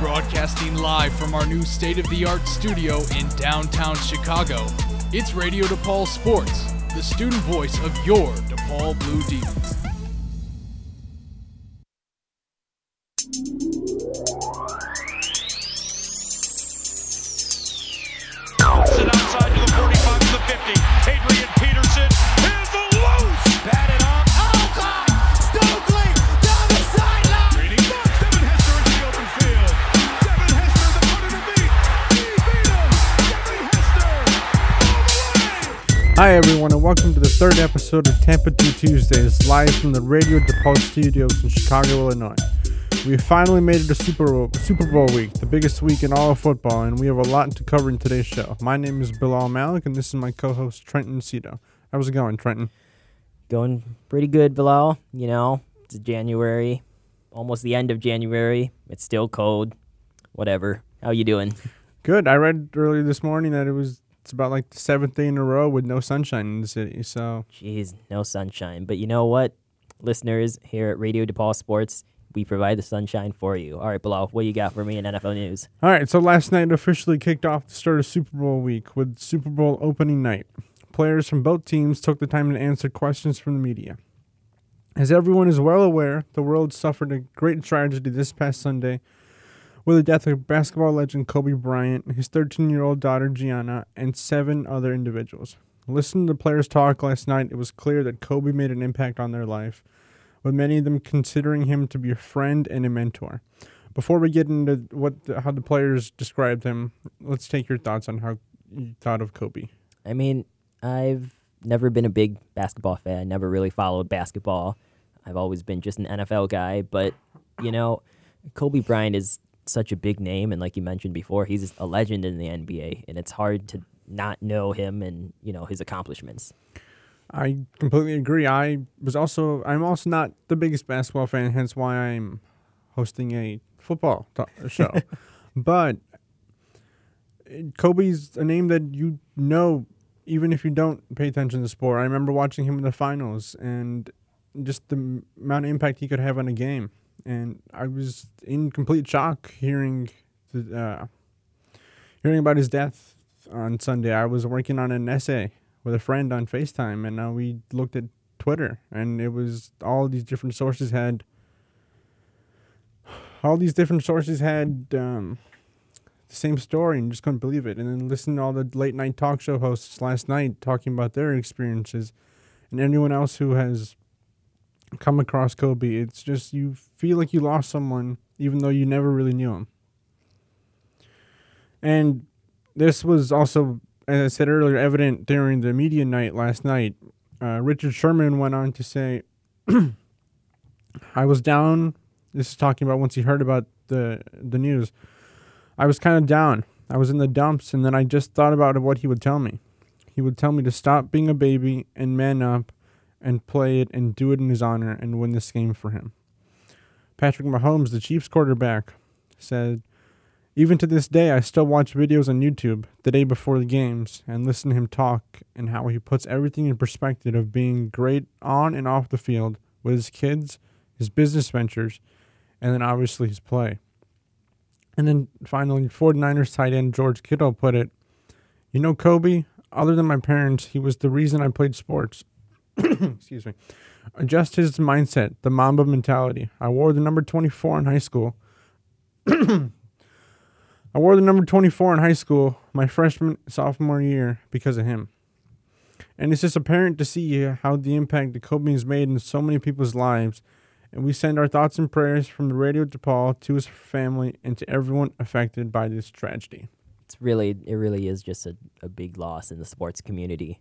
Broadcasting live from our new state of the art studio in downtown Chicago, it's Radio DePaul Sports, the student voice of your DePaul Blue Demons. Hi, everyone, and welcome to the third episode of Tampa 2 Tuesdays, live from the Radio DePaul studios in Chicago, Illinois. We finally made it to Super Bowl, Super Bowl week, the biggest week in all of football, and we have a lot to cover in today's show. My name is Bilal Malik, and this is my co host, Trenton Cito. How's it going, Trenton? going pretty good, Bilal. You know, it's January, almost the end of January. It's still cold. Whatever. How you doing? Good. I read earlier this morning that it was it's about like the seventh day in a row with no sunshine in the city. So Jeez, no sunshine. But you know what, listeners here at Radio DePaul Sports, we provide the sunshine for you. All right, Bilal, what you got for me in NFL news? All right, so last night officially kicked off the start of Super Bowl week with Super Bowl opening night. Players from both teams took the time to answer questions from the media. As everyone is well aware, the world suffered a great tragedy this past Sunday with the death of basketball legend Kobe Bryant, his 13 year old daughter Gianna, and seven other individuals. Listening to the players talk last night, it was clear that Kobe made an impact on their life, with many of them considering him to be a friend and a mentor. Before we get into what the, how the players described him, let's take your thoughts on how you thought of Kobe. I mean, I've never been a big basketball fan, never really followed basketball. I've always been just an NFL guy, but you know, Kobe Bryant is such a big name and like you mentioned before, he's a legend in the NBA and it's hard to not know him and, you know, his accomplishments. I completely agree. I was also I'm also not the biggest basketball fan, hence why I'm hosting a football talk, show. but Kobe's a name that you know even if you don't pay attention to sport. I remember watching him in the finals and just the amount of impact he could have on a game. And I was in complete shock hearing the, uh, hearing about his death on Sunday. I was working on an essay with a friend on FaceTime, and now we looked at Twitter, and it was all these different sources had all these different sources had um, the same story, and just couldn't believe it. And then listen to all the late night talk show hosts last night talking about their experiences, and anyone else who has come across Kobe. It's just you feel like you lost someone, even though you never really knew him. And this was also, as I said earlier, evident during the media night last night. Uh, Richard Sherman went on to say, I was down. This is talking about once he heard about the the news. I was kind of down. I was in the dumps, and then I just thought about what he would tell me. He would tell me to stop being a baby and man up and play it and do it in his honor and win this game for him. Patrick Mahomes, the Chiefs quarterback, said, Even to this day, I still watch videos on YouTube the day before the games and listen to him talk and how he puts everything in perspective of being great on and off the field with his kids, his business ventures, and then obviously his play. And then finally, 49ers tight end George Kittle put it, You know, Kobe, other than my parents, he was the reason I played sports. Excuse me. Adjust his mindset, the Mamba mentality. I wore the number 24 in high school. I wore the number 24 in high school my freshman, sophomore year because of him. And it's just apparent to see how the impact that Kobe has made in so many people's lives. And we send our thoughts and prayers from the Radio DePaul, to his family and to everyone affected by this tragedy. It's really it really is just a, a big loss in the sports community.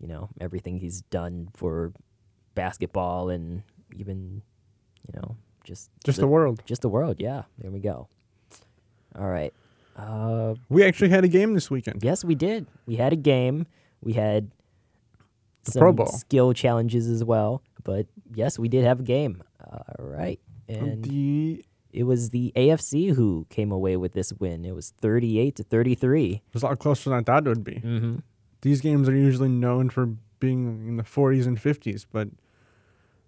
You know, everything he's done for basketball and even, you know, just Just the world. Just the world, yeah. There we go. All right. Uh, We actually had a game this weekend. yes, we did. We had a game. We had The some Pro Bowl. skill challenges as well. But yes, we did have a game. All right. And The it was the AFC who came away with this win. It was 38 to 33. it was a lot closer than I thought it would be. Mm-hmm. These games are usually known for being in the 40s and 50s, but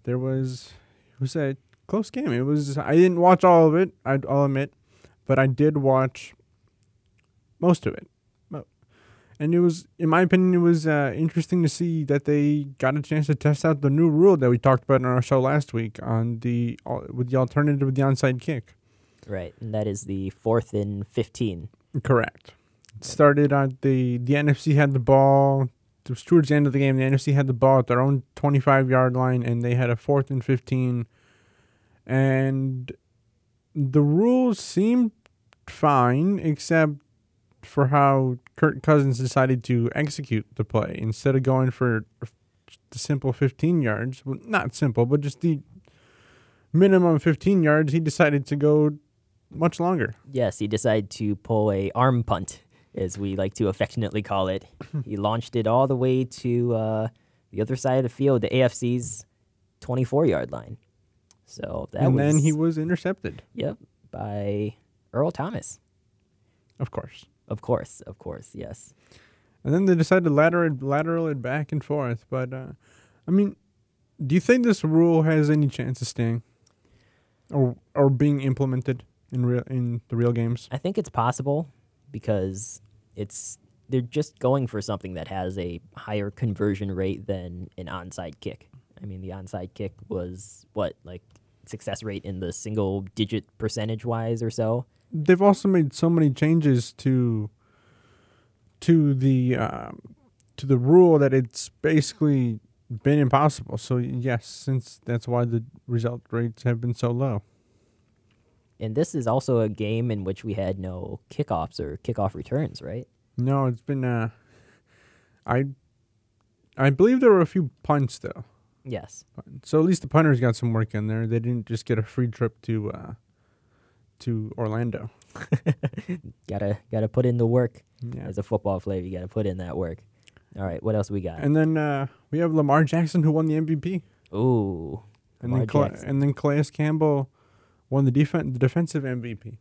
there was it was a close game. It was I didn't watch all of it. I'd, I'll admit, but I did watch most of it. And it was, in my opinion, it was uh, interesting to see that they got a chance to test out the new rule that we talked about in our show last week on the al- with the alternative with the onside kick. Right, and that is the fourth and fifteen. Correct. Started on the the NFC had the ball. It was towards the end of the game. The NFC had the ball at their own 25 yard line, and they had a fourth and 15. And the rules seemed fine, except for how Kirk Cousins decided to execute the play instead of going for the simple 15 yards. Well, not simple, but just the minimum 15 yards. He decided to go much longer. Yes, he decided to pull a arm punt, as we like to affectionately call it. he launched it all the way to uh, the other side of the field, the AFC's 24 yard line. So that and was then he was intercepted, yep by Earl Thomas. of course. Of course, of course, yes. And then they decided to lateral lateral it back and forth. But uh, I mean, do you think this rule has any chance of staying, or or being implemented in real in the real games? I think it's possible because it's they're just going for something that has a higher conversion rate than an onside kick. I mean, the onside kick was what like success rate in the single digit percentage wise or so. They've also made so many changes to to the um, to the rule that it's basically been impossible. So yes, since that's why the result rates have been so low. And this is also a game in which we had no kickoffs or kickoff returns, right? No, it's been uh I I believe there were a few punts though. Yes. So at least the punters got some work in there. They didn't just get a free trip to uh to Orlando. Gotta gotta put in the work. Yeah. As a football player, you gotta put in that work. All right, what else we got? And then uh we have Lamar Jackson who won the MVP. Ooh. And Lamar then Cla- and then Calais Campbell won the defen- the defensive MVP.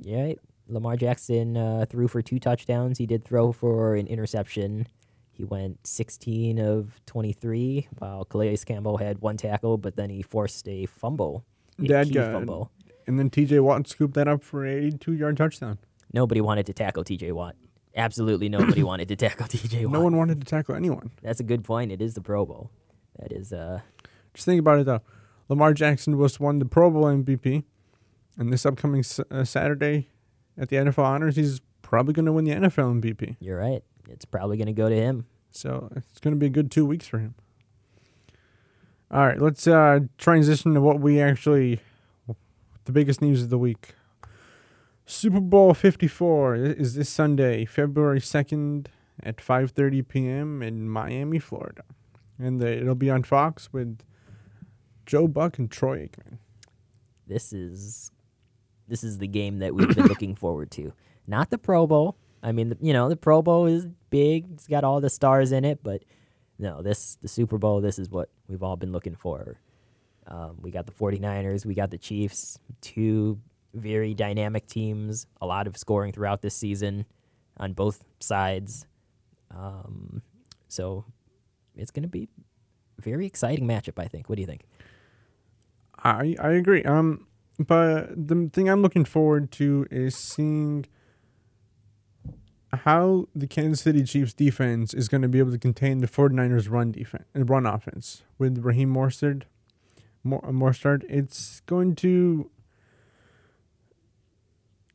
Yeah. Lamar Jackson uh, threw for two touchdowns. He did throw for an interception. He went 16 of 23, while Calais Campbell had one tackle, but then he forced a fumble. A Dad got- fumble. And then TJ Watt scooped that up for a 82 yard touchdown. Nobody wanted to tackle TJ Watt. Absolutely nobody wanted to tackle TJ Watt. No one wanted to tackle anyone. That's a good point. It is the Pro Bowl. That is uh Just think about it though. Lamar Jackson was won the Pro Bowl MVP, and this upcoming s- uh, Saturday at the NFL Honors, he's probably going to win the NFL MVP. you're right. It's probably going to go to him. So it's going to be a good two weeks for him. All right, let's uh, transition to what we actually, the biggest news of the week. Super Bowl 54 is this Sunday, February 2nd at 5:30 p.m. in Miami, Florida, and the, it'll be on Fox with Joe Buck and Troy Aikman. this is this is the game that we've been looking forward to. Not the Pro Bowl. I mean, the, you know, the Pro Bowl is big. It's got all the stars in it, but no, this the Super Bowl, this is what we've all been looking for. Um, we got the 49ers, we got the Chiefs, two very dynamic teams, a lot of scoring throughout this season on both sides. Um, so it's going to be a very exciting matchup, I think. What do you think? I I agree. Um, but the thing I'm looking forward to is seeing how the Kansas City Chiefs defense is going to be able to contain the 49ers run defense and run offense with Raheem. More Mostert, it's going to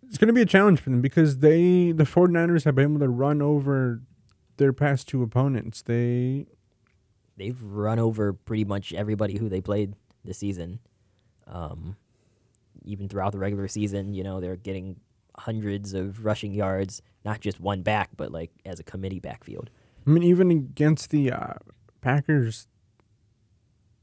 it's going to be a challenge for them because they the 49ers have been able to run over their past two opponents. They they've run over pretty much everybody who they played this season. Um, even throughout the regular season, you know, they're getting hundreds of rushing yards, not just one back, but like as a committee backfield. I mean, even against the uh, Packers,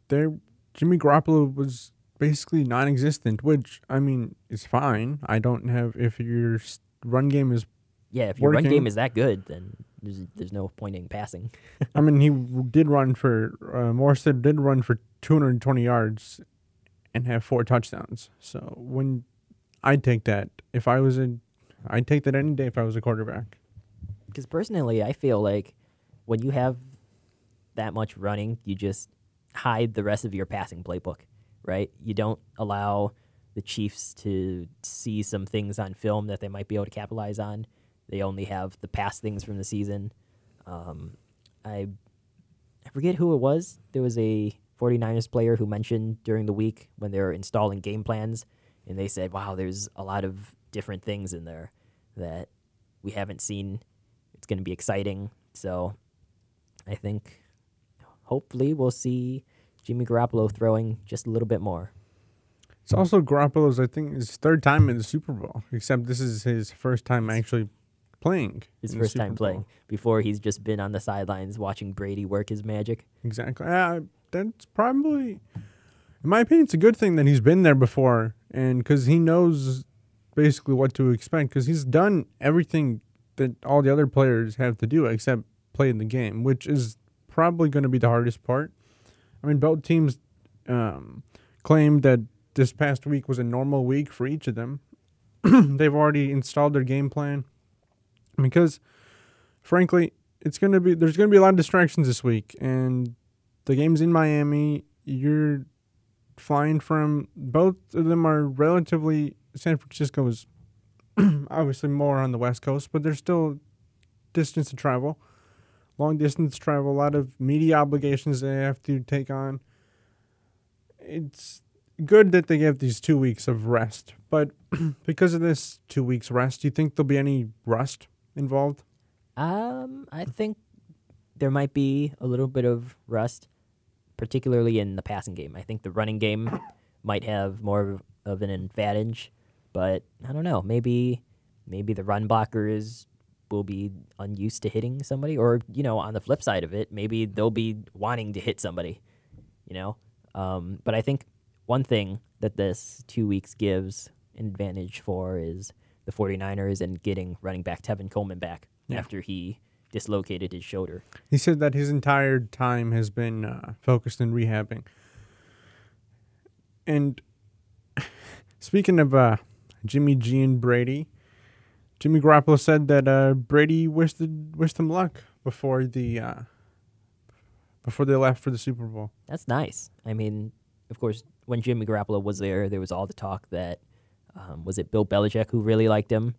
their Jimmy Garoppolo was basically non-existent, which I mean is fine. I don't have if your run game is. Yeah, if your run game is that good, then there's there's no point in passing. I mean, he did run for uh, Mostert did run for 220 yards, and have four touchdowns. So when I'd take that if I was a, I'd take that any day if I was a quarterback. Because personally, I feel like when you have that much running, you just hide the rest of your passing playbook, right? You don't allow the Chiefs to see some things on film that they might be able to capitalize on. They only have the past things from the season. Um, I I forget who it was. There was a 49ers player who mentioned during the week when they were installing game plans, and they said, "Wow, there's a lot of different things in there that we haven't seen. It's going to be exciting." So, I think hopefully we'll see Jimmy Garoppolo throwing just a little bit more. It's also Garoppolo's, I think, his third time in the Super Bowl, except this is his first time actually playing. His first time Super playing. Before he's just been on the sidelines watching Brady work his magic. Exactly. Uh, that's probably, in my opinion, it's a good thing that he's been there before, and because he knows basically what to expect, because he's done everything that all the other players have to do except play in the game, which is probably going to be the hardest part. I mean, both teams um, that this past week was a normal week for each of them. They've already installed their game plan because, frankly, it's going to be there's going to be a lot of distractions this week, and the game's in Miami. You're flying from both of them are relatively San Francisco is obviously more on the west coast, but there's still distance to travel, long distance travel, a lot of media obligations they have to take on. It's good that they give these two weeks of rest, but because of this two weeks rest, do you think there'll be any rust involved? Um, I think there might be a little bit of rust, particularly in the passing game. I think the running game might have more of- an advantage, but I don't know. Maybe maybe the run blockers will be unused to hitting somebody, or you know, on the flip side of it, maybe they'll be wanting to hit somebody. You know, um, but I think one thing that this two weeks gives an advantage for is the 49ers and getting running back Tevin Coleman back Yeah. after he dislocated his shoulder. He said that his entire time has been uh, focused in rehabbing. And speaking of uh, Jimmy G and Brady, Jimmy Garoppolo said that uh, Brady wished wished him luck before the uh, before they left for the Super Bowl. That's nice. I mean, of course, when Jimmy Garoppolo was there, there was all the talk that um, was it Bill Belichick who really liked him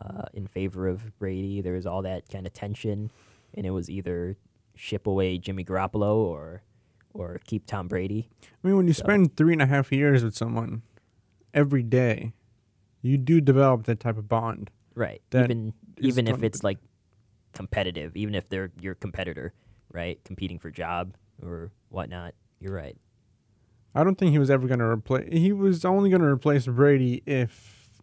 uh, in favor of Brady. There was all that kind of tension, and it was either ship away Jimmy Garoppolo or or keep Tom Brady. I mean, when you So- spend three and a half years with someone every day, you do develop that type of bond. Right. Even even if it's like competitive, even if they're your competitor, right? Competing for job or whatnot. You're right. I don't think he was ever going to replace. He was only going to replace Brady if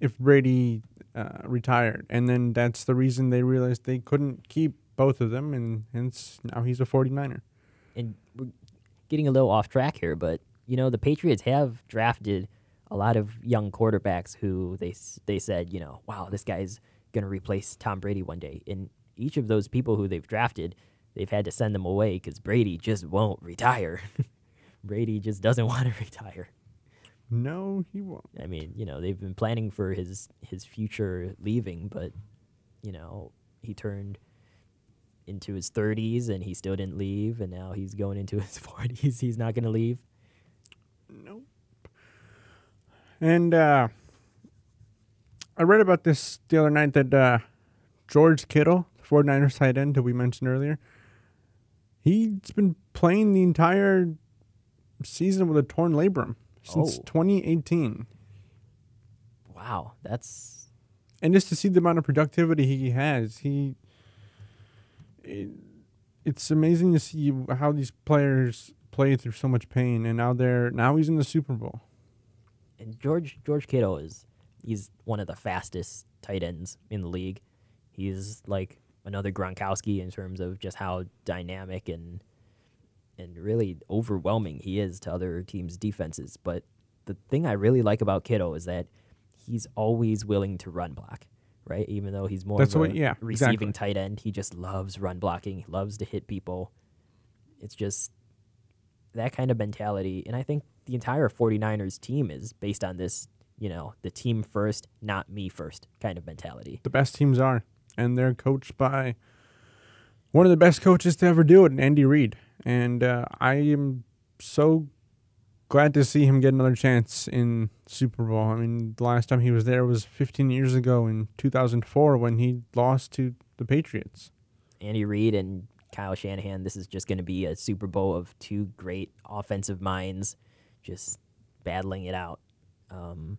if Brady uh, retired, and then that's the reason they realized they couldn't keep both of them, and hence now he's a 49er. and we're getting a little off track here, but you know the Patriots have drafted a lot of young quarterbacks who they they said, you know, wow, this guy's going to replace Tom Brady one day. And each of those people who they've drafted, they've had to send them away because Brady just won't retire. Brady just doesn't want to retire. No, he won't. I mean, you know, they've been planning for his his future leaving, but you know, he turned into his 30s and he still didn't leave and now he's going into his 40s. He's not going to leave. Nope. And uh, I read about this the other night that uh, George Kittle, the 49ers tight end that we mentioned earlier, he's been playing the entire season with a torn labrum since Oh. 2018. Wow, that's And just to see the amount of productivity he has, he. It, it's amazing to see how these players play through so much pain, and now they're now he's in the Super Bowl. and George George Kittle is he's one of the fastest tight ends in the league. He's like another Gronkowski in terms of just how dynamic and and really overwhelming he is to other teams' defenses. But the thing I really like about Kittle is that he's always willing to run block, right? Even though he's more That's of what- a yeah, receiving exactly. tight end, he just loves run blocking. He loves to hit people. It's just that kind of mentality. And I think the entire 49ers team is based on this, you know, the team first, not me first kind of mentality. the best teams are, and they're coached by one of the best coaches to ever do it, Andy Reid. And uh, I am so glad to see him get another chance in Super Bowl. I mean, the last time he was there was 15 years ago in 2004 when he lost to the Patriots. Andy Reid and Kyle Shanahan, this is just going to be a Super Bowl of two great offensive minds just battling it out. Um,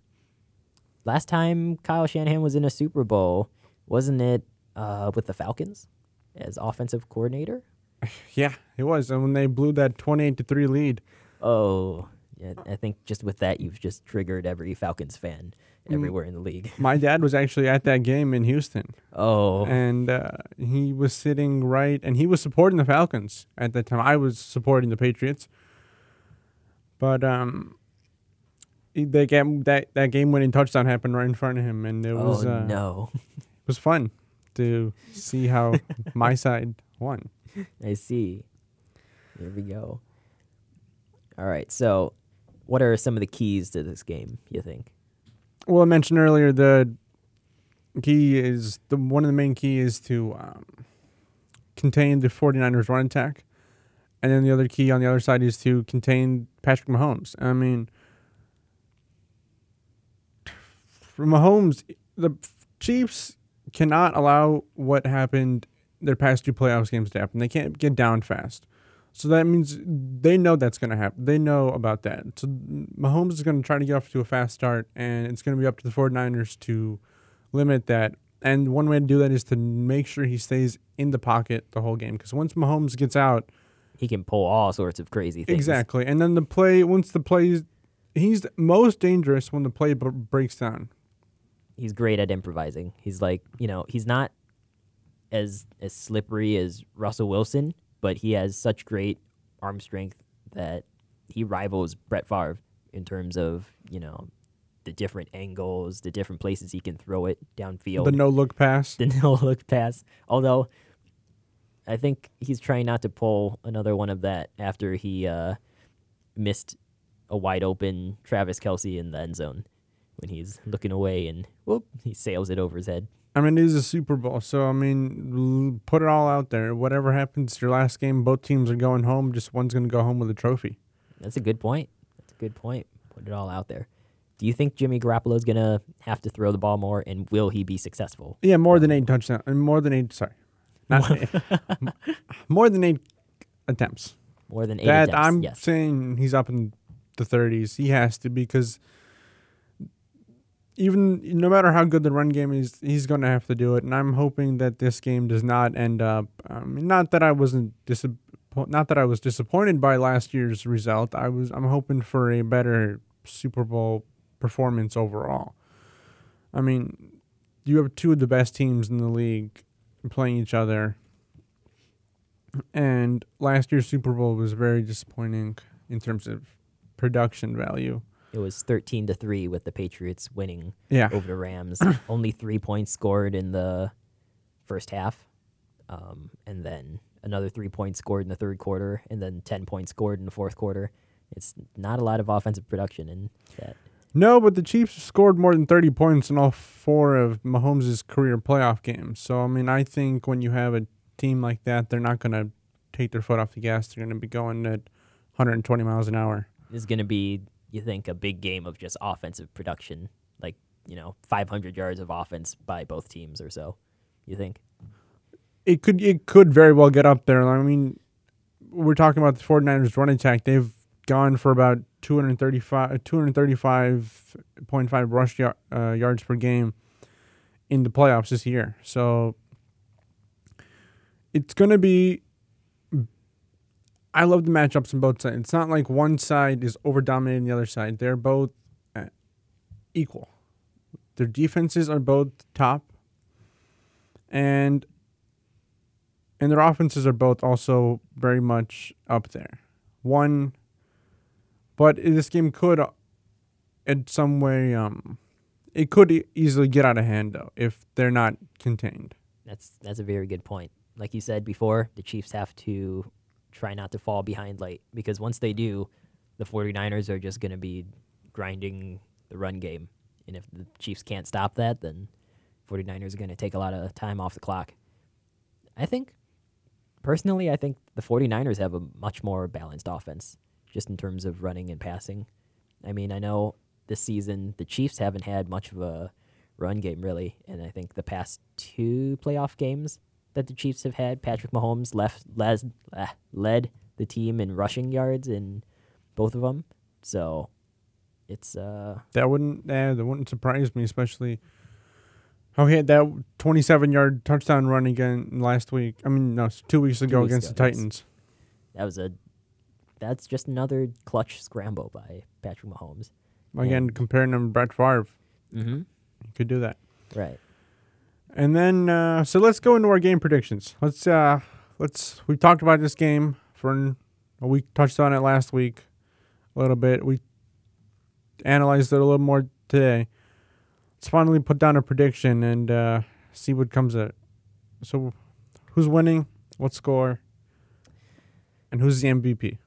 last time Kyle Shanahan was in a Super Bowl, wasn't it uh, with the Falcons as offensive coordinator? Yeah, it was. And when they blew that 28 to 3 lead, Oh, yeah, I think just with that, you've just triggered every Falcons fan everywhere in the league. my dad was actually at that game in Houston. Oh, and uh, he was sitting right, and he was supporting the Falcons at that time. I was supporting the Patriots, but um, he- that game that that game winning touchdown happened right in front of him, and it oh was uh, no. it was fun to see how my side won. I see. Here we go. All right. So, what are some of the keys to this game? You think? Well, I mentioned earlier the key is the one of the main key is to um, contain the 49ers run attack. And then the other key on the other side is to contain Patrick Mahomes. I mean, for Mahomes, the Chiefs cannot allow what happened their past two playoffs games to happen. They can't get down fast. So that means they know that's going to happen. They know about that. So Mahomes is going to try to get off to a fast start, and it's going to be up to the 49ers to limit that. And one way to do that is to make sure he stays in the pocket the whole game. Because once Mahomes gets out, He can pull all sorts of crazy things. exactly, and then the play once the play, he's most dangerous when the play b- breaks down. He's great at improvising. He's like, you know, he's not as as slippery as Russell Wilson, but he has such great arm strength that he rivals Brett Favre in terms of, you know, the different angles, the different places he can throw it downfield. The no look pass. the no look pass. Although I think he's trying not to pull another one of that after he uh, missed a wide open Travis Kelce in the end zone when he's looking away and whoop, he sails it over his head. I mean, it is a Super Bowl, so I mean, put it all out there. Whatever happens, your last game, both teams are going home. Just one's going to go home with a trophy. That's a good point. That's a good point. Put it all out there. Do you think Jimmy Garoppolo's gonna have to throw the ball more, and will he be successful? Yeah, more than eight touchdowns. and More than eight. Sorry, not eight. more than eight attempts. More than eight that attempts? I'm yes. saying he's up in the 30s. He has to because even no matter how good the run game is, he's going to have to do it. And I'm hoping that this game does not end up. Mean, not that I wasn't disappointed. Not that I was disappointed by last year's result. I was. I'm hoping for a better Super Bowl performance overall. I mean, you have two of the best teams in the league playing each other. And last year's Super Bowl was very disappointing in terms of production value. It was thirteen to three with the Patriots winning Yeah. over the Rams. Only three points scored in the first half, um, and then another three points scored in the third quarter, and then ten points scored in the fourth quarter. It's not a lot of offensive production in that. No, but the Chiefs scored more than 30 points in all four of Mahomes' career playoff games. So, I mean, I think when you have a team like that, they're not going to take their foot off the gas. They're going to be going at 120 miles an hour. This is going to be, you think, a big game of just offensive production, like you know, 500 yards of offense by both teams or so. You think? It could it could very well get up there. I mean, we're talking about the 49ers run attack. They've gone for about 235 235.5 rush uh, yards per game in the playoffs this year. So it's going to be I love the matchups on both sides. It's not like one side is over dominating the other side. They're both uh, equal. Their defenses are both top and and their offenses are both also very much up there. One, but this game could, uh, in some way, um, it could e- easily get out of hand though if they're not contained. That's that's a very good point. Like you said before, the Chiefs have to try not to fall behind late because once they do, the 49ers are just going to be grinding the run game. And if the Chiefs can't stop that, then 49ers are going to take a lot of time off the clock. I think personally, I think the 49ers have a much more balanced offense. just in terms of running and passing. I mean, I know this season the Chiefs haven't had much of a run game really, and I think the past two playoff games that the Chiefs have had, Patrick Mahomes left les, ah, led the team in rushing yards in both of them. So it's uh That wouldn't uh, that wouldn't surprise me, especially how he had that 27 yard touchdown run again last week. I mean, no, two weeks ago weeks against ago, the. Titans. that was a that's just another clutch scramble by Patrick Mahomes. Again, comparing him to Brett Favre, Mm-hmm. you could do that. Right. And then, uh, so let's go into our game predictions. Let's uh, let's we talked about this game for a. Touched on it last week a little bit. We analyzed it a little more today. Let's finally put down a prediction and uh, see what comes of it. So, who's winning? What score? And who's the MVP?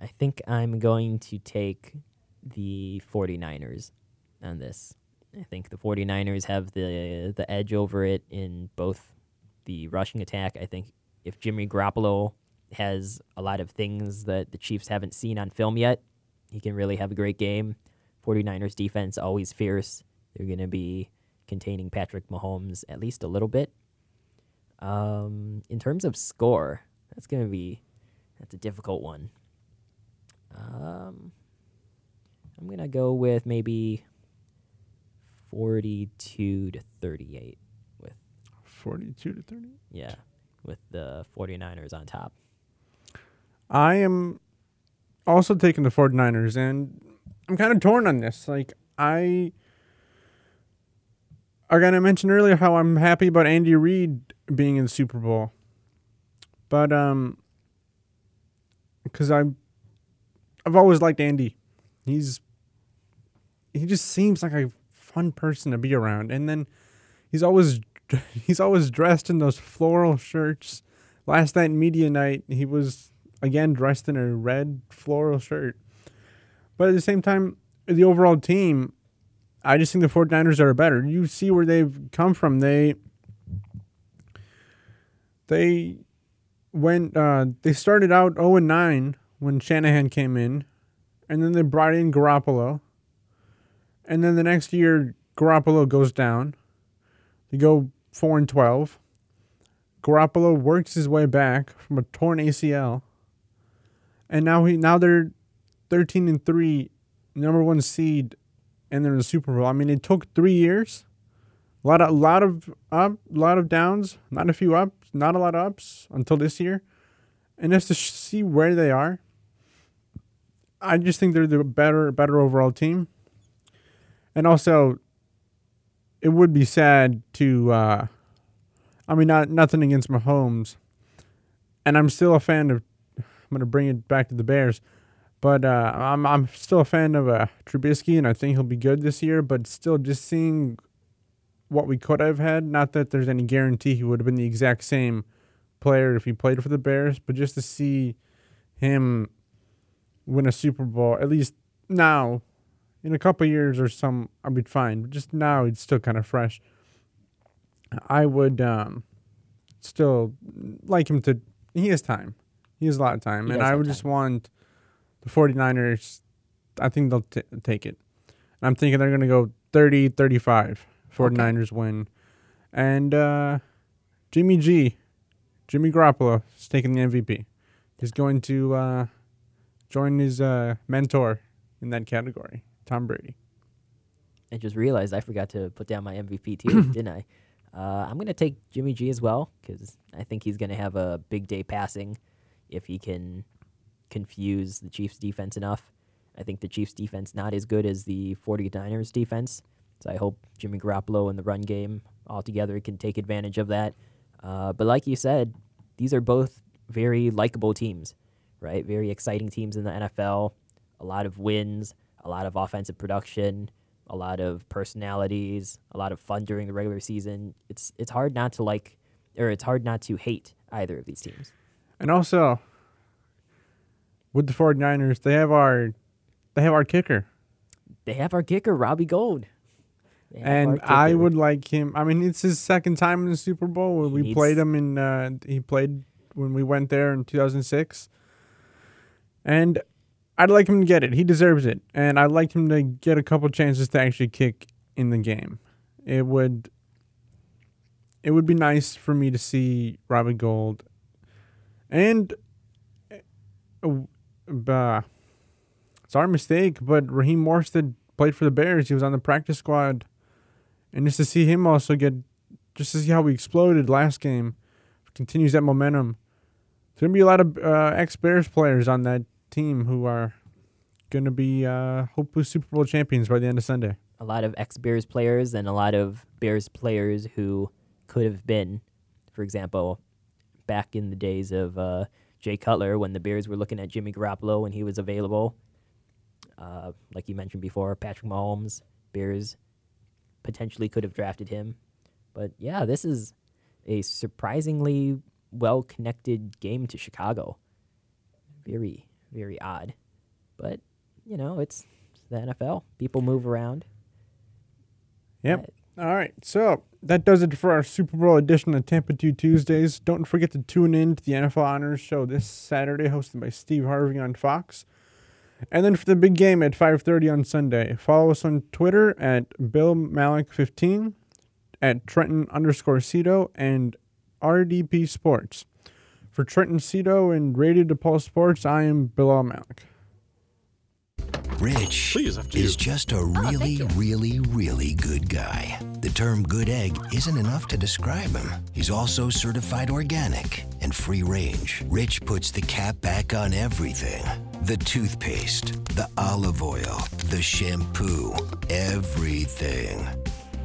I think I'm going to take the 49ers on this. I think the 49ers have the the edge over it in both the rushing attack. I think if Jimmy Garoppolo has a lot of things that the Chiefs haven't seen on film yet, he can really have a great game. 49ers defense always fierce. They're going to be containing Patrick Mahomes at least a little bit. Um, in terms of score, that's going to be that's a difficult one. Um, I'm gonna go with maybe forty-two to thirty-eight. With 42 to 30. yeah, with the 49ers on top. I am also taking the 49ers, and I'm kind of torn on this. Like, I. Again, I mentioned earlier how I'm happy about Andy Reid being in the Super Bowl. But, um. Because I'm. I've always liked Andy. He's. He just seems like a fun person to be around. And then he's always. He's always dressed in those floral shirts. Last night, media night, he was again dressed in a red floral shirt. But at the same time, the overall team, I just think the 49ers are better. You see where they've come from. They they went uh they started out 0 and 9 when Shanahan came in, and then they brought in Garoppolo. And then the next year Garoppolo goes down. They go 4 and 12. Garoppolo works his way back from a torn ACL, and now he now they're thirteen and three, number one seed, and they're in the Super Bowl. I mean, it took three years, a lot of lot of up, a lot of downs, not a few ups, not a lot of ups until this year, and just to see where they are. I just think they're the better better overall team, and also. It would be sad to uh, I mean, not nothing against Mahomes, and I'm still a fan of. I'm gonna bring it back to the Bears, but uh, I'm I'm still a fan of uh, Trubisky, and I think he'll be good this year. But still, just seeing what we could have had. Not that there's any guarantee he would have been the exact same player if he played for the Bears, but just to see him win a Super Bowl, at least now, in a couple years or some, I'll be fine. But just now, it's still kind of fresh. I would um, still like him to. He has time. He has a lot of time, He and I would just want the 49ers. I think they'll t- take it. And I'm thinking they're going to go 30 35. 49ers win. And uh, Jimmy G, Jimmy Garoppolo, is taking the MVP. He's going to uh, join his uh, mentor in that category, Tom Brady. I just realized I forgot to put down my MVP too, didn't I? Uh, I'm gonna take Jimmy G as well because I think he's gonna have a big day passing if he can confuse the Chiefs defense enough. I think the Chiefs defense not as good as the 49ers defense, so I hope Jimmy Garoppolo and the run game altogether can take advantage of that. Uh, but like you said, these are both very likable teams, right? Very exciting teams in the NFL. A lot of wins, a lot of offensive production, a lot of personalities, a lot of fun during the regular season. It's it's hard not to like, or it's hard not to hate either of these teams. And also, with the 49ers, they have our they have our kicker. They have our kicker, Robbie Gould. They have our And I would like him. I mean, it's his second time in the Super Bowl. He we needs- played him in. Uh, he played when we went there in 2006. And I'd like him to get it. He deserves it, and I'd like him to get a couple chances to actually kick in the game. It would. It would be nice for me to see Robbie Gould, and uh, uh, it's our mistake, but Raheem Mostert played for the Bears. He was on the practice squad, and just to see him also get, just to see how we exploded last game, continues that momentum. There's gonna be a lot of uh, ex Bears players on that team who are gonna be uh, hopefully Super Bowl champions by the end of Sunday. A lot of ex Bears players and a lot of Bears players who could have been, for example, back in the days of uh, Jay Cutler when the Bears were looking at Jimmy Garoppolo when he was available. Uh, like you mentioned before, Patrick Mahomes, Bears potentially could have drafted him. But yeah, this is a surprisingly well connected game to Chicago. Very, very odd. But, you know, it's the NFL. People move around. Yep. All right. So that does it for our Super Bowl edition of Tampa 2 Tuesdays. Don't forget to tune in to the NFL Honors Show this Saturday, hosted by Steve Harvey on Fox. And then for the big game at 5:30 on Sunday, follow us on Twitter at Bill Malik15, at Trenton underscore Cito, and RDP Sports. For Trenton Cito and Radio DePaul Sports, I am Bilal Malik. Rich Please, is just a really, really, really good guy. The term good egg isn't enough to describe him. He's also certified organic and free range. Rich puts the cap back on everything the toothpaste, the olive oil, the shampoo, everything.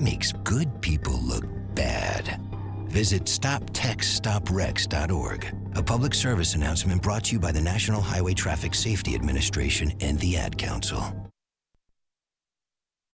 makes good people look bad. Visit StopTextsStopWrecks.org. A public service announcement brought to you by the National Highway Traffic Safety Administration and the Ad Council.